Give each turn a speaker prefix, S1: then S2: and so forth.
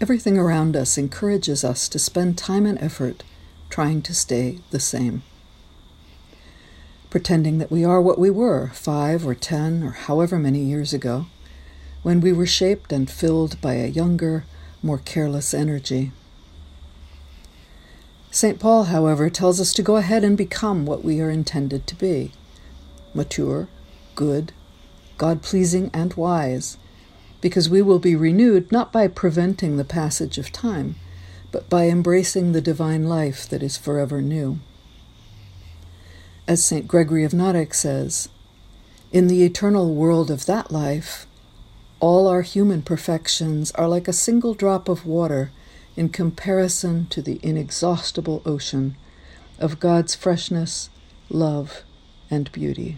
S1: Everything around us encourages us to spend time and effort trying to stay the same. Pretending that we are what we were five or ten or however many years ago, when we were shaped and filled by a younger, more careless energy. St. Paul, however, tells us to go ahead and become what we are intended to be mature, good, God pleasing, and wise, because we will be renewed not by preventing the passage of time, but by embracing the divine life that is forever new. As St. Gregory of Narek says, in the eternal world of that life, all our human perfections are like a single drop of water in comparison to the inexhaustible ocean of God's freshness, love, and beauty.